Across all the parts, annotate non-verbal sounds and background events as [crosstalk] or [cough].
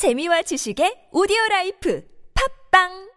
재미와 지식의 오디오 라이프. 팝빵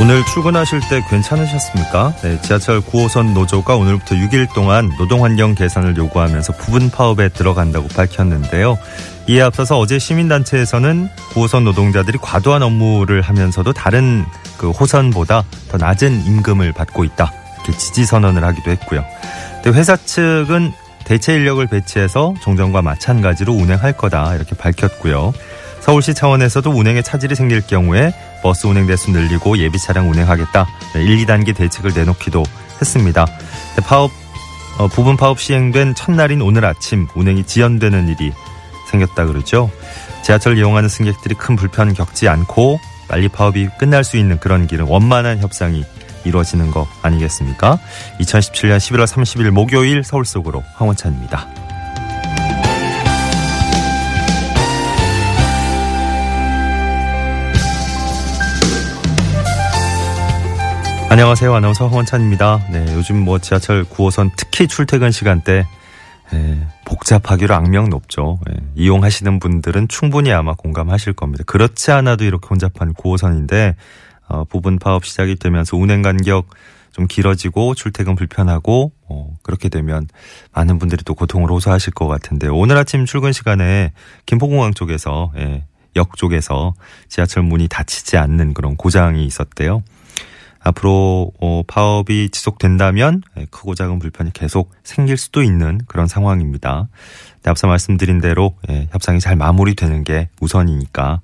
오늘 출근하실 때 괜찮으셨습니까? 네, 지하철 9호선 노조가 오늘부터 6일 동안 노동환경 개선을 요구하면서 부분 파업에 들어간다고 밝혔는데요. 이에 앞서서 어제 시민단체에서는 9호선 노동자들이 과도한 업무를 하면서도 다른 그 호선보다 더 낮은 임금을 받고 있다. 이렇게 지지 선언을 하기도 했고요. 회사 측은 대체 인력을 배치해서 종전과 마찬가지로 운행할 거다 이렇게 밝혔고요. 서울시 차원에서도 운행에 차질이 생길 경우에 버스 운행 대수 늘리고 예비 차량 운행하겠다. 1, 2단계 대책을 내놓기도 했습니다. 파업 어, 부분 파업 시행된 첫날인 오늘 아침 운행이 지연되는 일이 생겼다 그러죠. 지하철 이용하는 승객들이 큰 불편 겪지 않고 빨리 파업이 끝날 수 있는 그런 길은 원만한 협상이 이루어지는 거 아니겠습니까? 2017년 11월 30일 목요일 서울 속으로 황원찬입니다. 안녕하세요. 아나운서 황원찬입니다. 네, 요즘 뭐 지하철 9호선 특히 출퇴근 시간대 예, 복잡하기로 악명 높죠. 예, 이용하시는 분들은 충분히 아마 공감하실 겁니다. 그렇지 않아도 이렇게 혼잡한 9호선인데 어, 부분 파업 시작이 되면서 운행 간격 좀 길어지고 출퇴근 불편하고 어, 그렇게 되면 많은 분들이 또 고통을 호소하실 것 같은데 오늘 아침 출근 시간에 김포공항 쪽에서 예, 역 쪽에서 지하철 문이 닫히지 않는 그런 고장이 있었대요. 앞으로 어, 파업이 지속된다면 예, 크고 작은 불편이 계속 생길 수도 있는 그런 상황입니다. 네, 앞서 말씀드린 대로 예, 협상이 잘 마무리되는 게 우선이니까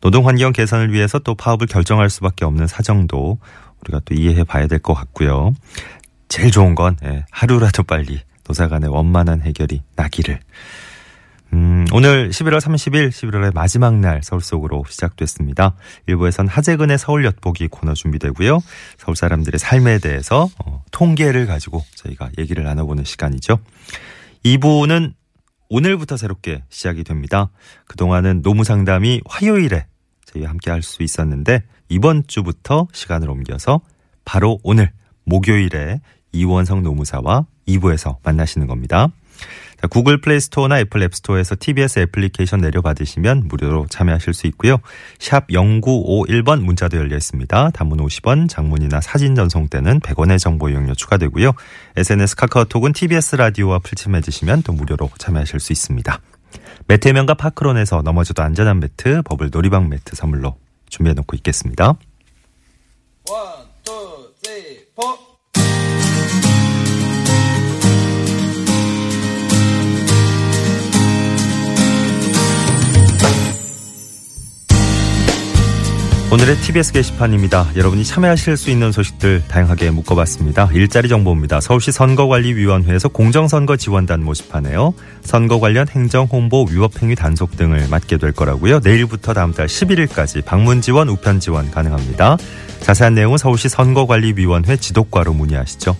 노동 환경 개선을 위해서 또 파업을 결정할 수밖에 없는 사정도 우리가 또 이해해 봐야 될 것 같고요. 제일 좋은 건 예, 하루라도 빨리 노사 간의 원만한 해결이 나기를 음, 오늘 11월 30일, 11월의 마지막 날 서울 속으로 시작됐습니다. 일부에선 하재근의 서울 엿보기 코너 준비되고요. 서울 사람들의 삶에 대해서 어, 통계를 가지고 저희가 얘기를 나눠보는 시간이죠. 2부는 오늘부터 새롭게 시작이 됩니다. 그동안은 노무 상담이 화요일에 저희와 함께 할 수 있었는데 이번 주부터 시간을 옮겨서 바로 오늘 목요일에 이원성 노무사와 2부에서 만나시는 겁니다. 구글 플레이 스토어나 애플 앱 스토어에서 TBS 애플리케이션 내려받으시면 무료로 참여하실 수 있고요. 샵 0951번 문자도 열려 있습니다. 단문 50원, 장문이나 사진 전송 때는 100원의 정보 이용료 추가되고요. SNS 카카오톡은 TBS 라디오와 플친해 주시면 또 무료로 참여하실 수 있습니다. 매트 해면과 파크론에서 넘어져도 안전한 매트, 버블 놀이방 매트 선물로 준비해 놓고 있겠습니다. 원, 오늘의 TBS 게시판입니다. 여러분이 참여하실 수 있는 소식들 다양하게 묶어봤습니다. 일자리 정보입니다. 서울시 선거관리위원회에서 공정선거 지원단 모집하네요. 선거 관련 행정, 홍보, 위법행위 단속 등을 맡게 될 거라고요. 내일부터 다음 달 11일까지 방문 지원, 우편 지원 가능합니다. 자세한 내용은 서울시 선거관리위원회 지도과로 문의하시죠.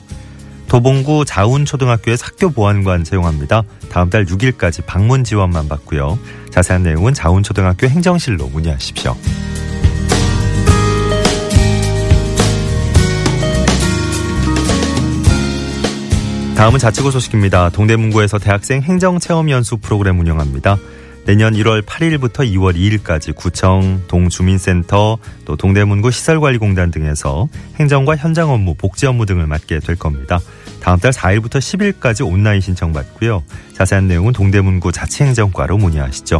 도봉구 자운초등학교의 학교 보안관 채용합니다. 다음 달 6일까지 방문 지원만 받고요. 자세한 내용은 자운초등학교 행정실로 문의하십시오. 다음은 자치구 소식입니다. 동대문구에서 대학생 행정체험연수 프로그램 운영합니다. 내년 1월 8일부터 2월 2일까지 구청, 동주민센터, 또 동대문구 시설관리공단 등에서 행정과 현장 업무, 복지 업무 등을 맡게 될 겁니다. 다음 달 4일부터 10일까지 온라인 신청받고요. 자세한 내용은 동대문구 자치행정과로 문의하시죠.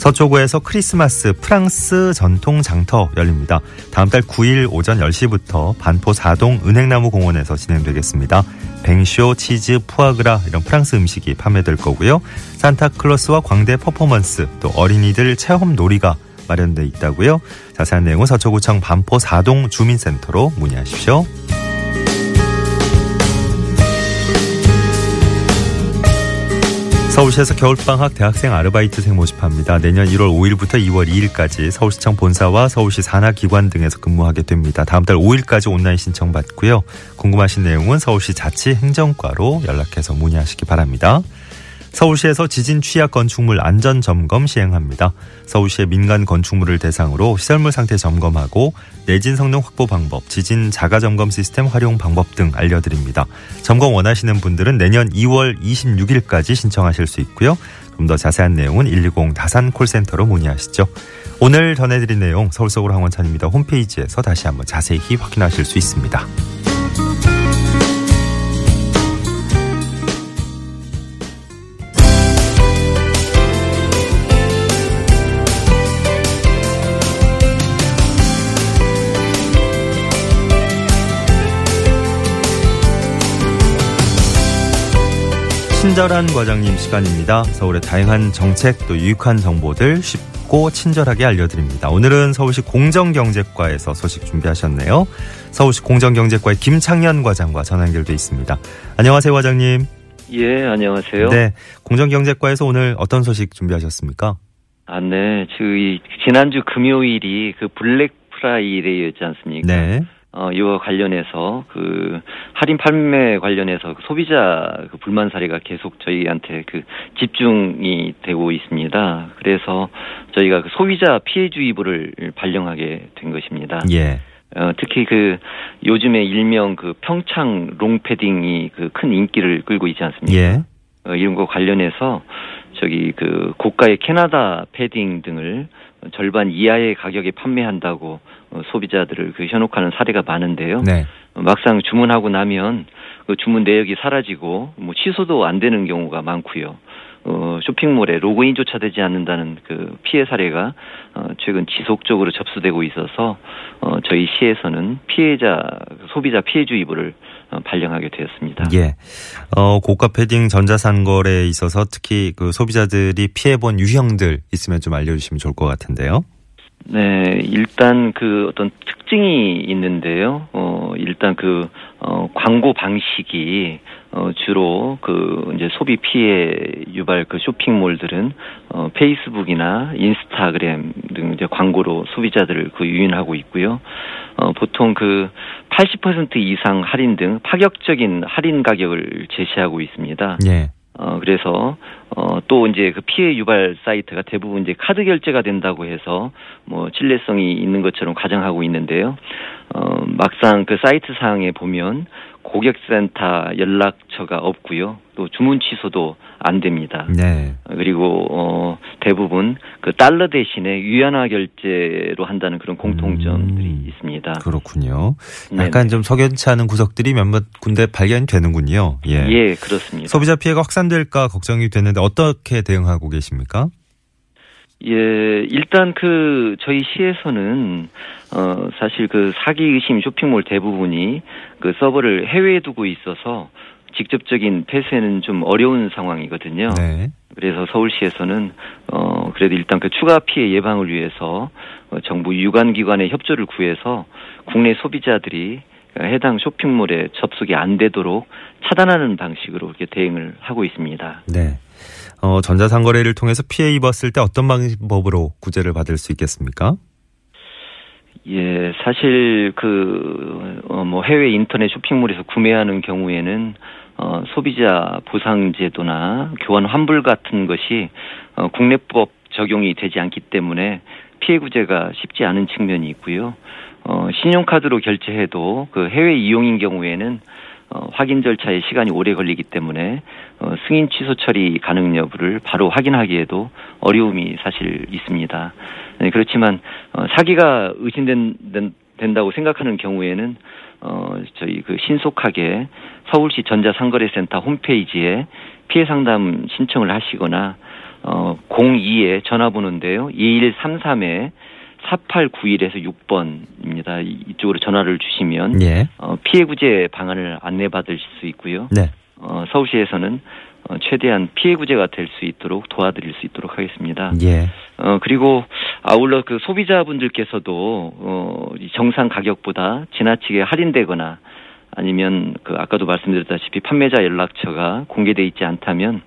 서초구에서 크리스마스 프랑스 전통 장터 열립니다. 다음 달 9일 오전 10시부터 반포 4동 은행나무 공원에서 진행되겠습니다. 뱅쇼, 치즈, 푸아그라 이런 프랑스 음식이 판매될 거고요. 산타클로스와 광대 퍼포먼스 또 어린이들 체험 놀이가 마련돼 있다고요. 자세한 내용은 서초구청 반포 4동 주민센터로 문의하십시오. 서울시에서 겨울방학 대학생 아르바이트생 모집합니다. 내년 1월 5일부터 2월 2일까지 서울시청 본사와 서울시 산하기관 등에서 근무하게 됩니다. 다음 달 5일까지 온라인 신청 받고요. 궁금하신 내용은 서울시 자치행정과로 연락해서 문의하시기 바랍니다. 서울시에서 지진 취약 건축물 안전 점검 시행합니다. 서울시의 민간 건축물을 대상으로 시설물 상태 점검하고 내진 성능 확보 방법, 지진 자가 점검 시스템 활용 방법 등 알려드립니다. 점검 원하시는 분들은 내년 2월 26일까지 신청하실 수 있고요. 좀 더 자세한 내용은 120 다산 콜센터로 문의하시죠. 오늘 전해드린 내용 서울 속으로 황원찬입니다. 홈페이지에서 다시 한번 자세히 확인하실 수 있습니다. 친절한 과장님 시간입니다. 서울의 다양한 정책 또 유익한 정보들 쉽고 친절하게 알려드립니다. 오늘은 서울시 공정경제과에서 소식 준비하셨네요. 서울시 공정경제과의 김창현 과장과 전화 연결돼 있습니다. 안녕하세요, 과장님. 예, 안녕하세요. 네, 공정경제과에서 오늘 어떤 소식 준비하셨습니까? 아, 네. 저희 지난주 금요일이 그 블랙 프라이데이였지 않습니까? 네. 어, 이와 관련해서 그 할인 판매 관련해서 그 소비자 그 불만 사례가 계속 저희한테 그 집중이 되고 있습니다. 그래서 저희가 그 소비자 피해주의보를 발령하게 된 것입니다. 예. 어, 특히 그 요즘에 일명 그 평창 롱패딩이 그 큰 인기를 끌고 있지 않습니까? 예. 어, 이런 거 관련해서 저기 그 고가의 캐나다 패딩 등을 절반 이하의 가격에 판매한다고 어, 소비자들을 그 현혹하는 사례가 많은데요. 네. 어, 막상 주문하고 나면 그 주문 내역이 사라지고 뭐 취소도 안 되는 경우가 많고요. 어, 쇼핑몰에 로그인조차 되지 않는다는 그 피해 사례가 어, 최근 지속적으로 접수되고 있어서 어, 저희 시에서는 피해자 소비자 피해주의보를 어, 발령하게 되었습니다. 예. 어, 고가 패딩 전자상거래에 있어서 특히 그 소비자들이 피해본 유형들 있으면 좀 알려주시면 좋을 것 같은데요. 네, 일단 그 어떤 특징이 있는데요. 어, 일단 그, 어, 광고 방식이, 어, 주로 그, 이제 소비 피해 유발 그 쇼핑몰들은, 어, 페이스북이나 인스타그램 등 이제 광고로 소비자들을 그 유인하고 있고요. 어, 보통 그 80% 이상 할인 등 파격적인 할인 가격을 제시하고 있습니다. 예. 어, 그래서, 어, 또 이제 그 피해 유발 사이트가 대부분 이제 카드 결제가 된다고 해서 뭐 신뢰성이 있는 것처럼 가정하고 있는데요. 어, 막상 그 사이트 상에 보면 고객센터 연락처가 없고요. 또 주문 취소도 안 됩니다. 네. 그리고 어 대부분 그 달러 대신에 위안화 결제로 한다는 그런 공통점들이 음, 있습니다. 그렇군요. 네. 약간 좀 석연치 않은 구석들이 몇몇 군데 발견되는군요. 예. 예, 그렇습니다. 소비자 피해가 확산될까 걱정이 되는데 어떻게 대응하고 계십니까? 예, 일단 그 저희 시에서는 어 사실 그 사기 의심 쇼핑몰 대부분이 그 서버를 해외에 두고 있어서 직접적인 폐쇄는 좀 어려운 상황이거든요. 네. 그래서 서울시에서는 어 그래도 일단 그 추가 피해 예방을 위해서 어, 정부 유관 기관의 협조를 구해서 국내 소비자들이 해당 쇼핑몰에 접속이 안 되도록 차단하는 방식으로 이렇게 대응을 하고 있습니다. 네. 어, 전자상거래를 통해서 피해 입었을 때 어떤 방법으로 구제를 받을 수 있겠습니까? 예, 사실 그, 어, 뭐 해외 인터넷 쇼핑몰에서 구매하는 경우에는 어, 소비자 보상제도나 교환 환불 같은 것이 어, 국내법 적용이 되지 않기 때문에 피해 구제가 쉽지 않은 측면이 있고요. 어, 신용카드로 결제해도 그 해외 이용인 경우에는 어, 확인 절차에 시간이 오래 걸리기 때문에 어, 승인 취소 처리 가능 여부를 바로 확인하기에도 어려움이 사실 있습니다. 네, 그렇지만 어, 사기가 의심된 된다고 생각하는 경우에는 어, 저희 그 신속하게 서울시 전자상거래센터 홈페이지에 피해 상담 신청을 하시거나 어, 02에 전화번호인데요. 2133에 4891에서 6번입니다. 이쪽으로 전화를 주시면 예. 어, 피해 구제 방안을 안내받을 수 있고요. 네. 어, 서울시에서는 어, 최대한 피해 구제가 될 수 있도록 도와드릴 수 있도록 하겠습니다. 예. 어, 그리고 아울러 그 소비자분들께서도 어, 이 정상 가격보다 지나치게 할인되거나 아니면 그 아까도 말씀드렸다시피 판매자 연락처가 공개돼 있지 않다면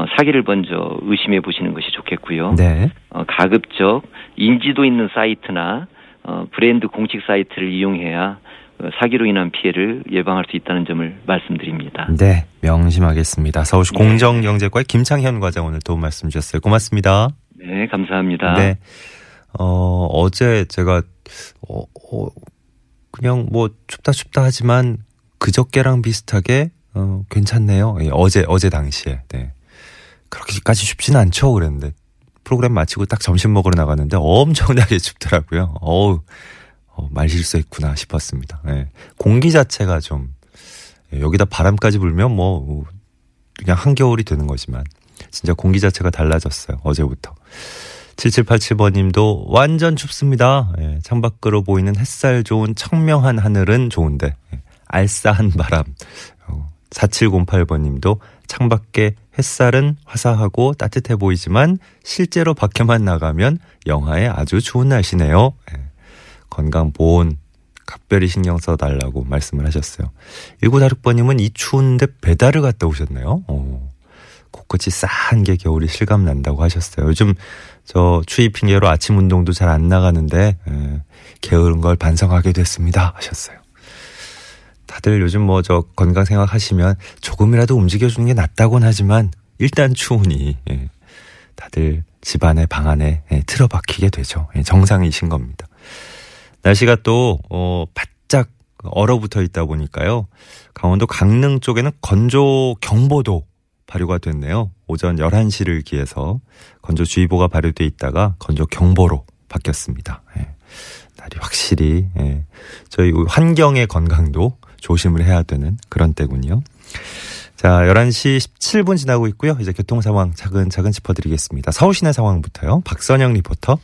어, 어, 사기를 먼저 의심해 보시는 것이 좋겠고요. 네. 어, 가급적 인지도 있는 사이트나 어, 브랜드 공식 사이트를 이용해야 어, 사기로 인한 피해를 예방할 수 있다는 점을 말씀드립니다. 네, 명심하겠습니다. 서울시 네. 공정경제과의 김창현 과장 오늘 도움 말씀 주셨어요. 고맙습니다. 네, 감사합니다. 네. 어, 어제 제가, 어, 어, 그냥 뭐 춥다 춥다 하지만 그저께랑 비슷하게, 어, 괜찮네요. 예, 어제, 어제 당시에. 네. 그렇게까지 춥진 않죠. 그랬는데. 프로그램 마치고 딱 점심 먹으러 나갔는데 엄청나게 [laughs] 춥더라고요. 어우, 어, 말 실수했구나 싶었습니다. 예. 공기 자체가 좀, 예, 여기다 바람까지 불면 뭐, 그냥 한겨울이 되는 거지만, 진짜 공기 자체가 달라졌어요. 어제부터. 7787번 님도 완전 춥습니다. 예, 창밖으로 보이는 햇살 좋은 청명한 하늘은 좋은데, 예, 알싸한 바람. 어, 4708번 님도 창밖에 햇살은 화사하고 따뜻해 보이지만 실제로 밖에만 나가면 영하에 아주 좋은 날씨네요. 예, 건강 보온 각별히 신경 써 달라고 말씀을 하셨어요. 1946번 님은 이 추운데 배달을 갔다 오셨네요. 어. 코끝이 싸한 게 겨울이 실감 난다고 하셨어요. 요즘 저 추위 핑계로 아침 운동도 잘 안 나가는데 에, 게으른 걸 반성하게 됐습니다 하셨어요. 다들 요즘 뭐 저 건강 생각하시면 조금이라도 움직여주는 게 낫다곤 하지만 일단 추우니 예, 다들 집 안에 방 안에 예, 틀어박히게 되죠. 예, 정상이신 겁니다. 날씨가 또 어, 바짝 얼어붙어 있다 보니까요. 강원도 강릉 쪽에는 건조 경보도 발효가 됐네요. 오전 11시를 기해서 건조주의보가 발효돼 있다가 건조경보로 바뀌었습니다. 예. 날이 확실히 예. 저희 환경의 건강도 조심을 해야 되는 그런 때군요. 자, 11시 17분 지나고 있고요. 이제 교통 상황 차근차근 짚어드리겠습니다. 서울 시내 상황부터요. 박선영 리포터.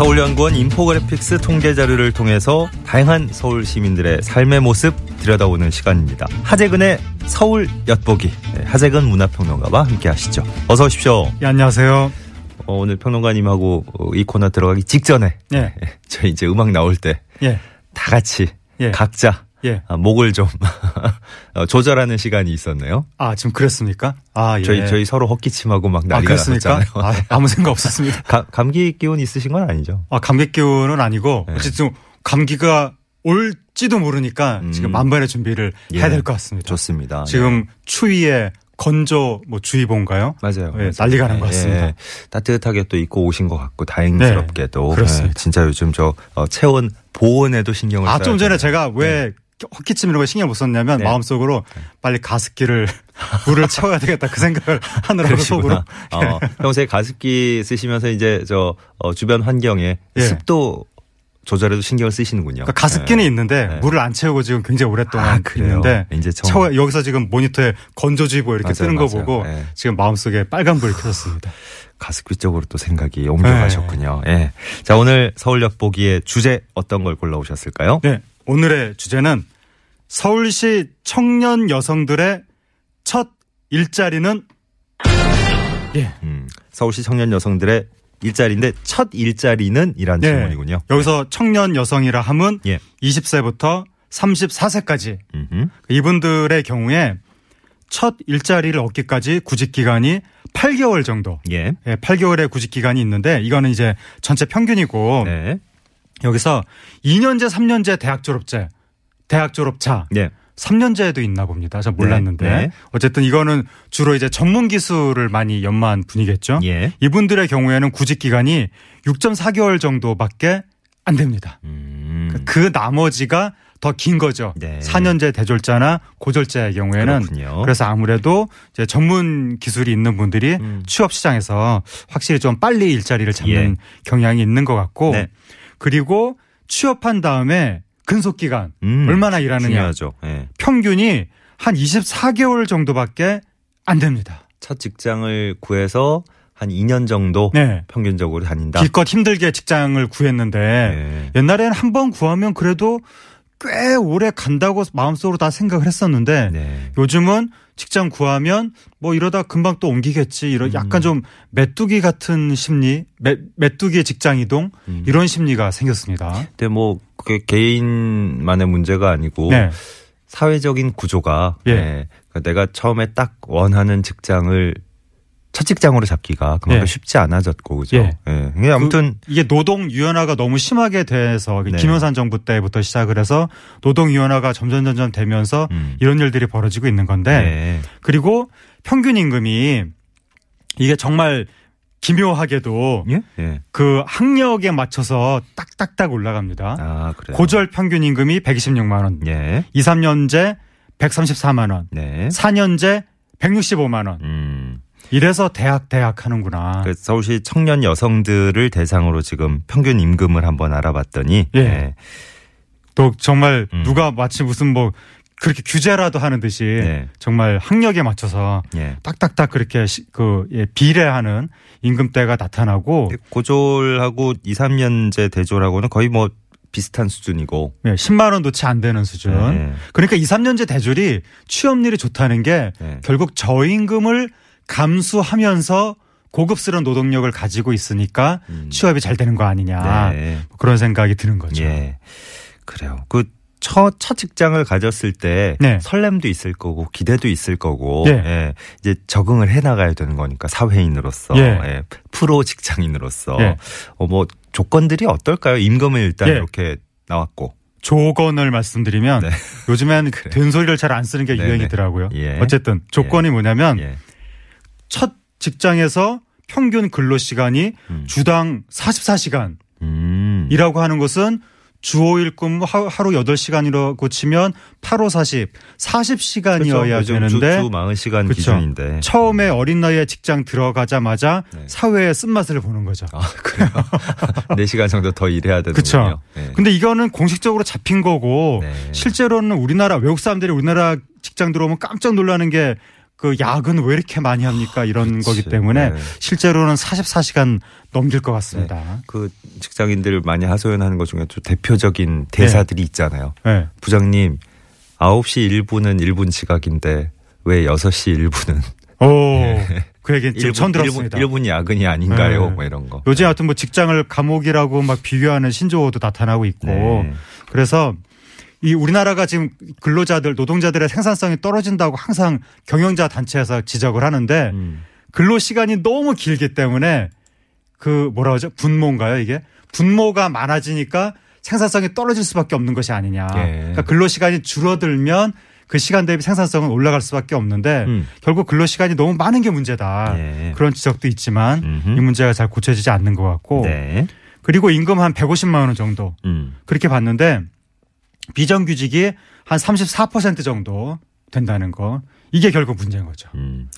서울연구원 인포그래픽스 통계 자료를 통해서 다양한 서울 시민들의 삶의 모습 들여다보는 시간입니다. 하재근의 서울 엿보기. 네, 하재근 문화평론가와 함께 하시죠. 어서 오십시오. 예, 안녕하세요. 어, 오늘 평론가님하고 어, 이 코너 들어가기 직전에 예. [laughs] 저희 이제 음악 나올 때다 예. 같이 예. 각자 예. 아, 목을 좀 [laughs] 어, 조절하는 시간이 있었네요. 아, 지금 그랬습니까? 아, 예. 저희 저희 서로 헛기침하고 막 아, 난리가 그랬습니까? 났었잖아요. 아, 아무 생각 없었습니다. 가- 감기 기운 있으신 건 아니죠? 아, 감기 기운은 아니고 네. 어쨌든 감기가 올지도 모르니까 음. 지금 만반의 준비를 예. 해야 될 것 같습니다. 좋습니다. 지금 추위에 건조 뭐 주의보인가요? 맞아요. 예, 맞아요. 난리가 난것 예, 같습니다. 예. 따뜻하게 또 입고 오신 것 같고 다행스럽게도 네, 그렇습니다. 예, 진짜 요즘 저 어, 체온 보온에도 신경을 아, 좀 전에. 제가 왜 헛기침 이런 거 신경 못 썼냐면 네. 마음속으로 빨리 가습기를 [laughs] 물을 채워야 되겠다 그 생각을 하느라고 속으로. 어, [laughs] 평소에 가습기 쓰시면서 이제 저 어, 주변 환경에 예. 습도 조절에도 신경을 쓰시는군요. 그러니까 가습기는 예. 있는데 네. 물을 안 채우고 지금 굉장히 오랫동안 아? 있는데 이제 정- 채워 여기서 지금 모니터에 건조주의보 이렇게 맞아요, 뜨는 거 맞아요. 보고 예. 지금 마음속에 빨간 불이 켜졌습니다. 가습기 쪽으로 또 생각이 옮겨가셨군요. 예. 자 오늘 서울 엿보기의 주제 어떤 걸 골라오셨을까요? 네, 오늘의 주제는 서울시 청년 여성들의 첫 일자리는 예. 음, 서울시 청년 여성들의 일자리인데 첫 일자리는 이란 네. 질문이군요. 여기서 청년 여성이라 함은 예. 20세부터 34세까지 음흠. 이분들의 경우에 첫 일자리를 얻기까지 구직 기간이 8개월 정도. 예. 예, 8개월의 구직 기간이 있는데 이거는 이제 전체 평균이고 네. 여기서 2년제, 3년제 대학 졸업제, 대학 졸업차, 예. 3년제도 있나 봅니다. 저 몰랐는데 네, 네. 어쨌든 이거는 주로 이제 전문 기술을 많이 연마한 분이겠죠. 예. 이분들의 경우에는 구직 기간이 6.4개월 정도밖에 안 됩니다. 음. 그 나머지가 더 긴 거죠. 네. 4년제 대졸자나 고졸자의 경우에는 그렇군요. 그래서 아무래도 이제 전문 기술이 있는 분들이 음. 취업 시장에서 확실히 좀 빨리 일자리를 잡는 예. 경향이 있는 것 같고 네. 그리고 취업한 다음에 근속 기간 음, 얼마나 일하느냐 중요하죠. 예. 평균이 한 24개월 정도밖에 안 됩니다. 첫 직장을 구해서 한 2년 정도 네. 평균적으로 다닌다. 기껏 힘들게 직장을 구했는데 네. 옛날에는 한 번 구하면 그래도 꽤 오래 간다고 마음속으로 다 생각을 했었는데 네. 요즘은 직장 구하면 뭐 이러다 금방 또 옮기겠지 이런 약간 좀 메뚜기 같은 심리, 메, 메뚜기의 직장 이동 음. 이런 심리가 생겼습니다. 근데 뭐 그게 개인만의 문제가 아니고 네. 사회적인 구조가 예. 예. 그러니까 내가 처음에 딱 원하는 직장을 첫 직장으로 잡기가 그만큼 예. 쉽지 않아졌고 그죠. 예. 예. 이게 아무튼 그 이게 노동 유연화가 너무 심하게 돼서 네. 김영삼 정부 때부터 시작을 해서 노동 유연화가 점점 점점 되면서 음. 이런 일들이 벌어지고 있는 건데 네. 그리고 평균 임금이 이게 정말 기묘하게도 예? 예. 그 학력에 맞춰서 딱딱딱 올라갑니다. 아, 그래요. 고졸 평균 임금이 126만 원, 예. 2, 3년제 134만 원, 네. 4년제 165만 원. 음. 이래서 대학 대학 하는구나. 그 서울시 청년 여성들을 대상으로 지금 평균 임금을 한번 알아봤더니 예. 예. 또 정말 음. 누가 마치 무슨 뭐 그렇게 규제라도 하는 듯이 네. 정말 학력에 맞춰서 예. 딱딱딱 그렇게 시- 그 예, 비례하는 임금대가 나타나고 고졸하고 2, 3년제 대졸하고는 거의 뭐 비슷한 수준이고 예, 10만 원도 채 안 되는 수준. 네. 그러니까 2, 3년제 대졸이 취업률이 좋다는 게 네. 결국 저임금을 감수하면서 고급스러운 노동력을 가지고 있으니까 음. 취업이 잘 되는 거 아니냐 네. 뭐 그런 생각이 드는 거죠. 예. 그래요. 그 첫, 첫 직장을 가졌을 때 네. 설렘도 있을 거고 기대도 있을 거고 예. 예. 이제 적응을 해 나가야 되는 거니까 사회인으로서 예. 예. 프로 직장인으로서 예. 어, 뭐 조건들이 어떨까요? 임금은 일단 예. 이렇게 나왔고 조건을 말씀드리면 네. 요즘엔 [laughs] 그래요. 된소리를 잘 안 쓰는 게 네네. 유행이더라고요. 예. 어쨌든 조건이 뭐냐면 예. 첫 직장에서 평균 근로 시간이 음. 주당 44시간이라고 음. 하는 것은 주 5일 근무 하- 하루 8시간이라고 치면 8, 5, 40, 40시간이어야 그렇죠. 되는데 주, 주 40시간 그쵸. 기준인데. 처음에 어린 나이에 직장 들어가자마자 네. 사회의 쓴맛을 보는 거죠. 아, 그래요? [laughs] 4시간 정도 더 일해야 되는군요. 그렇죠. 네. 근데 이거는 공식적으로 잡힌 거고 네. 실제로는 우리나라 외국 사람들이 우리나라 직장 들어오면 깜짝 놀라는 게 그 야근 왜 이렇게 많이 합니까 이런 그치. 거기 때문에 네. 실제로는 44시간 넘길 것 같습니다. 그 직장인들 많이 하소연하는 것 중에 좀 대표적인 대사들이 있잖아요. 네. 부장님, 9시 1분은 1분 지각인데 왜 6시 1분은 오, [laughs] 그 얘기 지금 처음 1분, 들었습니다. 1분, 이 야근이 아닌가요? 네. 뭐 이런 거. 요즘 하여튼 뭐 직장을 감옥이라고 막 비교하는 신조어도 나타나고 있고 네. 그래서 이 우리나라가 지금 근로자들 노동자들의 생산성이 떨어진다고 항상 경영자 단체에서 지적을 하는데 음. 근로 시간이 너무 길기 때문에 그 뭐라 그러죠 분모인가요 이게 분모가 많아지니까 생산성이 떨어질 수밖에 없는 것이 아니냐. 예. 그러니까 근로 시간이 줄어들면 그 시간 대비 생산성은 올라갈 수밖에 없는데 음. 결국 근로 시간이 너무 많은 게 문제다. 예. 그런 지적도 있지만 음흠. 이 문제가 잘 고쳐지지 않는 것 같고 네. 그리고 임금 한 150만 원 정도 음. 그렇게 봤는데 비정규직이 한 34% 정도 된다는 거 이게 결국 문제인 거죠. 음.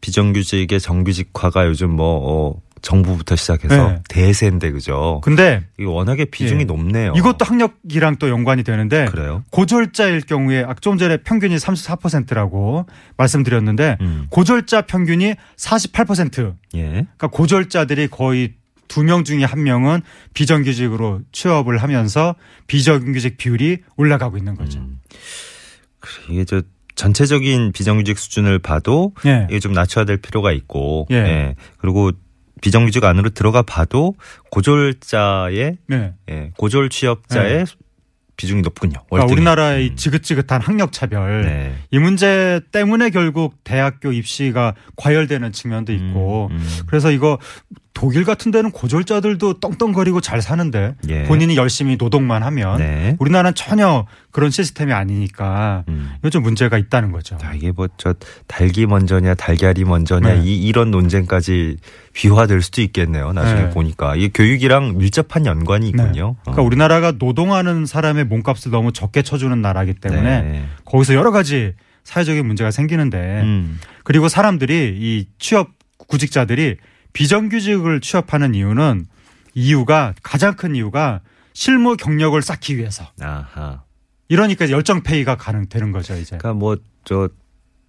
비정규직의 정규직화가 요즘 뭐 어, 정부부터 시작해서 네. 대세인데 그죠? 근데 이게 워낙에 비중이 예. 높네요. 이것도 학력이랑 또 연관이 되는데 그래요? 고졸자일 경우에 아, 좀 전에 평균이 34%라고 말씀드렸는데 음. 고졸자 평균이 48%. 예. 그러니까 고졸자들이 거의 두 명 중에 한 명은 비정규직으로 취업을 하면서 비정규직 비율이 올라가고 있는 거죠. 음. 그래, 이게 저 전체적인 비정규직 수준을 봐도 예. 이게 좀 낮춰야 될 필요가 있고, 예. 그리고 비정규직 안으로 들어가 봐도 고졸자의 네. 예, 고졸 취업자의 비중이 높군요. 그러니까. 우리나라의 음. 지긋지긋한 학력 차별 네. 이 문제 때문에 결국 대학교 입시가 과열되는 측면도 있고 음, 음. 그래서 이거 독일 같은 데는 고졸자들도 떵떵거리고 잘 사는데 예. 본인이 열심히 노동만 하면 네. 우리나라는 전혀 그런 시스템이 아니니까 음. 좀 문제가 있다는 거죠. 자, 이게 뭐저 닭이 먼저냐 달걀이 먼저냐 네. 이 이런 논쟁까지 비화될 수도 있겠네요. 나중에 네. 보니까 이게 교육이랑 밀접한 연관이 있군요. 그러니까 어. 우리나라가 노동하는 사람의 몸값을 너무 적게 쳐주는 나라기 때문에 네. 거기서 여러 가지 사회적인 문제가 생기는데 음. 그리고 사람들이 이 취업 구직자들이 비정규직을 취업하는 이유는 이유가 가장 큰 이유가 실무 경력을 쌓기 위해서 아하. 이러니까 열정 페이가 가능 되는 거죠 이제. 그러니까 뭐 저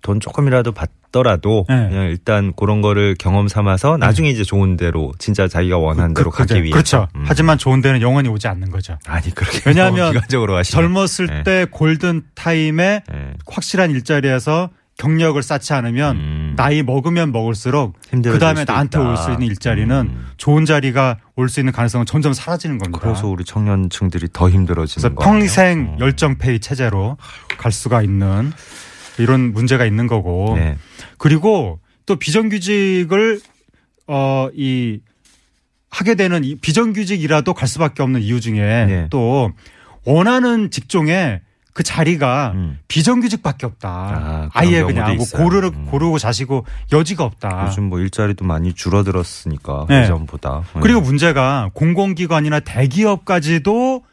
돈 조금이라도 받, 없더라도 네. 그냥 일단 그런 거를 경험 삼아서 나중에 이제 좋은 대로 진짜 자기가 원하는 대로 그- 가기 그게- 위해서. 그렇죠. 음. 하지만 좋은 데는 영원히 오지 않는 거죠. 아니 그렇게 왜냐하면 너무 [laughs] 비관적으로 하시네. 젊었을 네. 때 골든 타임에 네. 확실한 일자리에서 경력을 쌓지 않으면 음. 나이 먹으면 먹을수록 그 다음에 나한테. 올 수 있는 일자리는 음. 좋은 자리가 올 수 있는 가능성은 점점 사라지는 겁니다. 그래서 우리 청년층들이 더 힘들어지는 그래서 거 아니에요? 평생 어. 열정페이 체제로 갈 수가 있는 이런 문제가 있는 거고 네. 그리고 또 비정규직을 어이 하게 되는 이 비정규직이라도 갈 수밖에 없는 이유 중에 네. 또 원하는 직종에 그 자리가 음. 비정규직밖에 없다. 아, 예 그냥 뭐 있어요. 고르 음. 고르고 자시고 여지가 없다. 요즘 뭐 일자리도 많이 줄어들었으니까 네. 예전보다. 그리고 문제가 공공기관이나 대기업까지도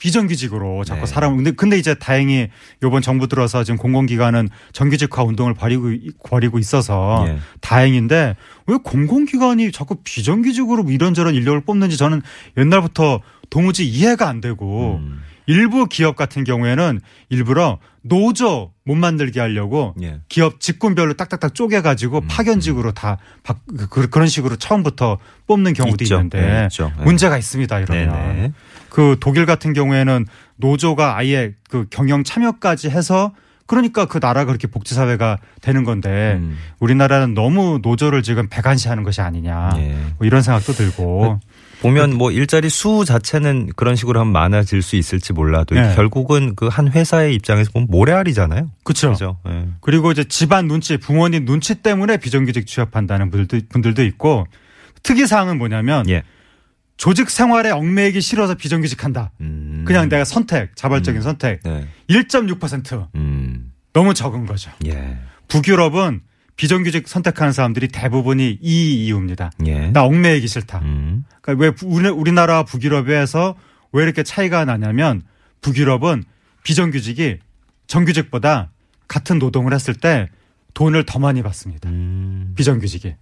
비정규직으로 자꾸 네. 사람 근데 근데 이제 다행히 요번 정부 들어서 지금 공공기관은 정규직화 운동을 벌이고 벌이고 있어서 예. 다행인데 왜 공공기관이 자꾸 비정규직으로 뭐 이런저런 인력을 뽑는지 저는 옛날부터 도무지 이해가 안 되고 음. 일부 기업 같은 경우에는 일부러 노조 못 만들게 하려고 예. 기업 직군별로 딱딱딱 쪼개가지고 음, 파견직으로 다 바- 그- 그런 식으로 처음부터 뽑는 경우도 있죠. 있는데 네, 있죠. 네. 문제가 있습니다 이러면 네네. 그 독일 같은 경우에는 노조가 아예 그 경영 참여까지 해서 그러니까 그 나라가 그렇게 복지사회가 되는 건데 음. 우리나라는 너무 노조를 지금 배관시하는 것이 아니냐 예. 뭐 이런 생각도 들고 보면 뭐 일자리 수 자체는 그런 식으로 하면 많아질 수 있을지 몰라도 네. 결국은 그 한 회사의 입장에서 보면 모래알이잖아요. 그렇죠. 그죠? 예. 그리고 이제 집안 눈치, 부모님 눈치 때문에 비정규직 취업한다는 분들도, 분들도 있고 특이 사항은 뭐냐면 예. 조직 생활에 얽매이기 싫어서 비정규직한다. 음. 그냥 내가 선택, 자발적인 음. 선택. 네. 1.6% 음. 너무 적은 거죠. 예. 북유럽은 비정규직 선택하는 사람들이 대부분이 이 이유입니다. 예. 나 얽매이기 싫다. 음. 그러니까 왜 부- 우리- 우리나라와 북유럽에서 왜 이렇게 차이가 나냐면 북유럽은 비정규직이 정규직보다 같은 노동을 했을 때 돈을 더 많이 받습니다. 음. 비정규직이.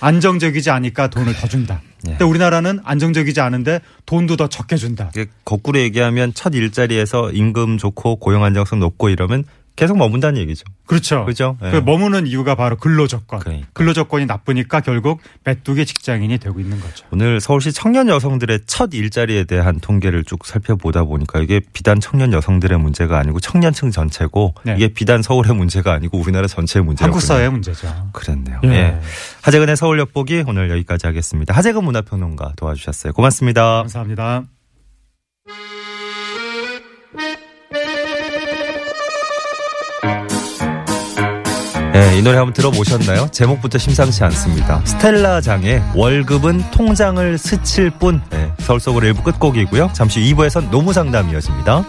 안정적이지 않으니까 돈을 더 준다. 예. 근데 우리나라는 안정적이지 않은데 돈도 더 적게 준다. 거꾸로 얘기하면 첫 일자리에서 임금 좋고 고용 안정성 높고 이러면 계속 머문다는 얘기죠. 그렇죠. 그죠? 예. 그 머무는 이유가 바로 근로조건. 그러니까. 근로조건이 나쁘니까 결국 메뚜기 직장인이 되고 있는 거죠. 오늘 서울시 청년 여성들의 첫 일자리에 대한 통계를 쭉 살펴보다 보니까 이게 비단 청년 여성들의 문제가 아니고 청년층 전체고 네. 이게 비단 서울의 문제가 아니고 우리나라 전체의 문제고 한국 사회의 문제죠. 그랬네요. 예. 예. 하재근의 서울역보기 오늘 여기까지 하겠습니다. 하재근 문화평론가 도와주셨어요. 고맙습니다. 감사합니다. 예, 이 노래 한번 들어보셨나요? 제목부터 심상치 않습니다. 스텔라 장의 월급은 통장을 스칠 뿐. 예, 서울 속으로 일부 끝곡이고요. 잠시 2부에선 노무 상담 이어집니다.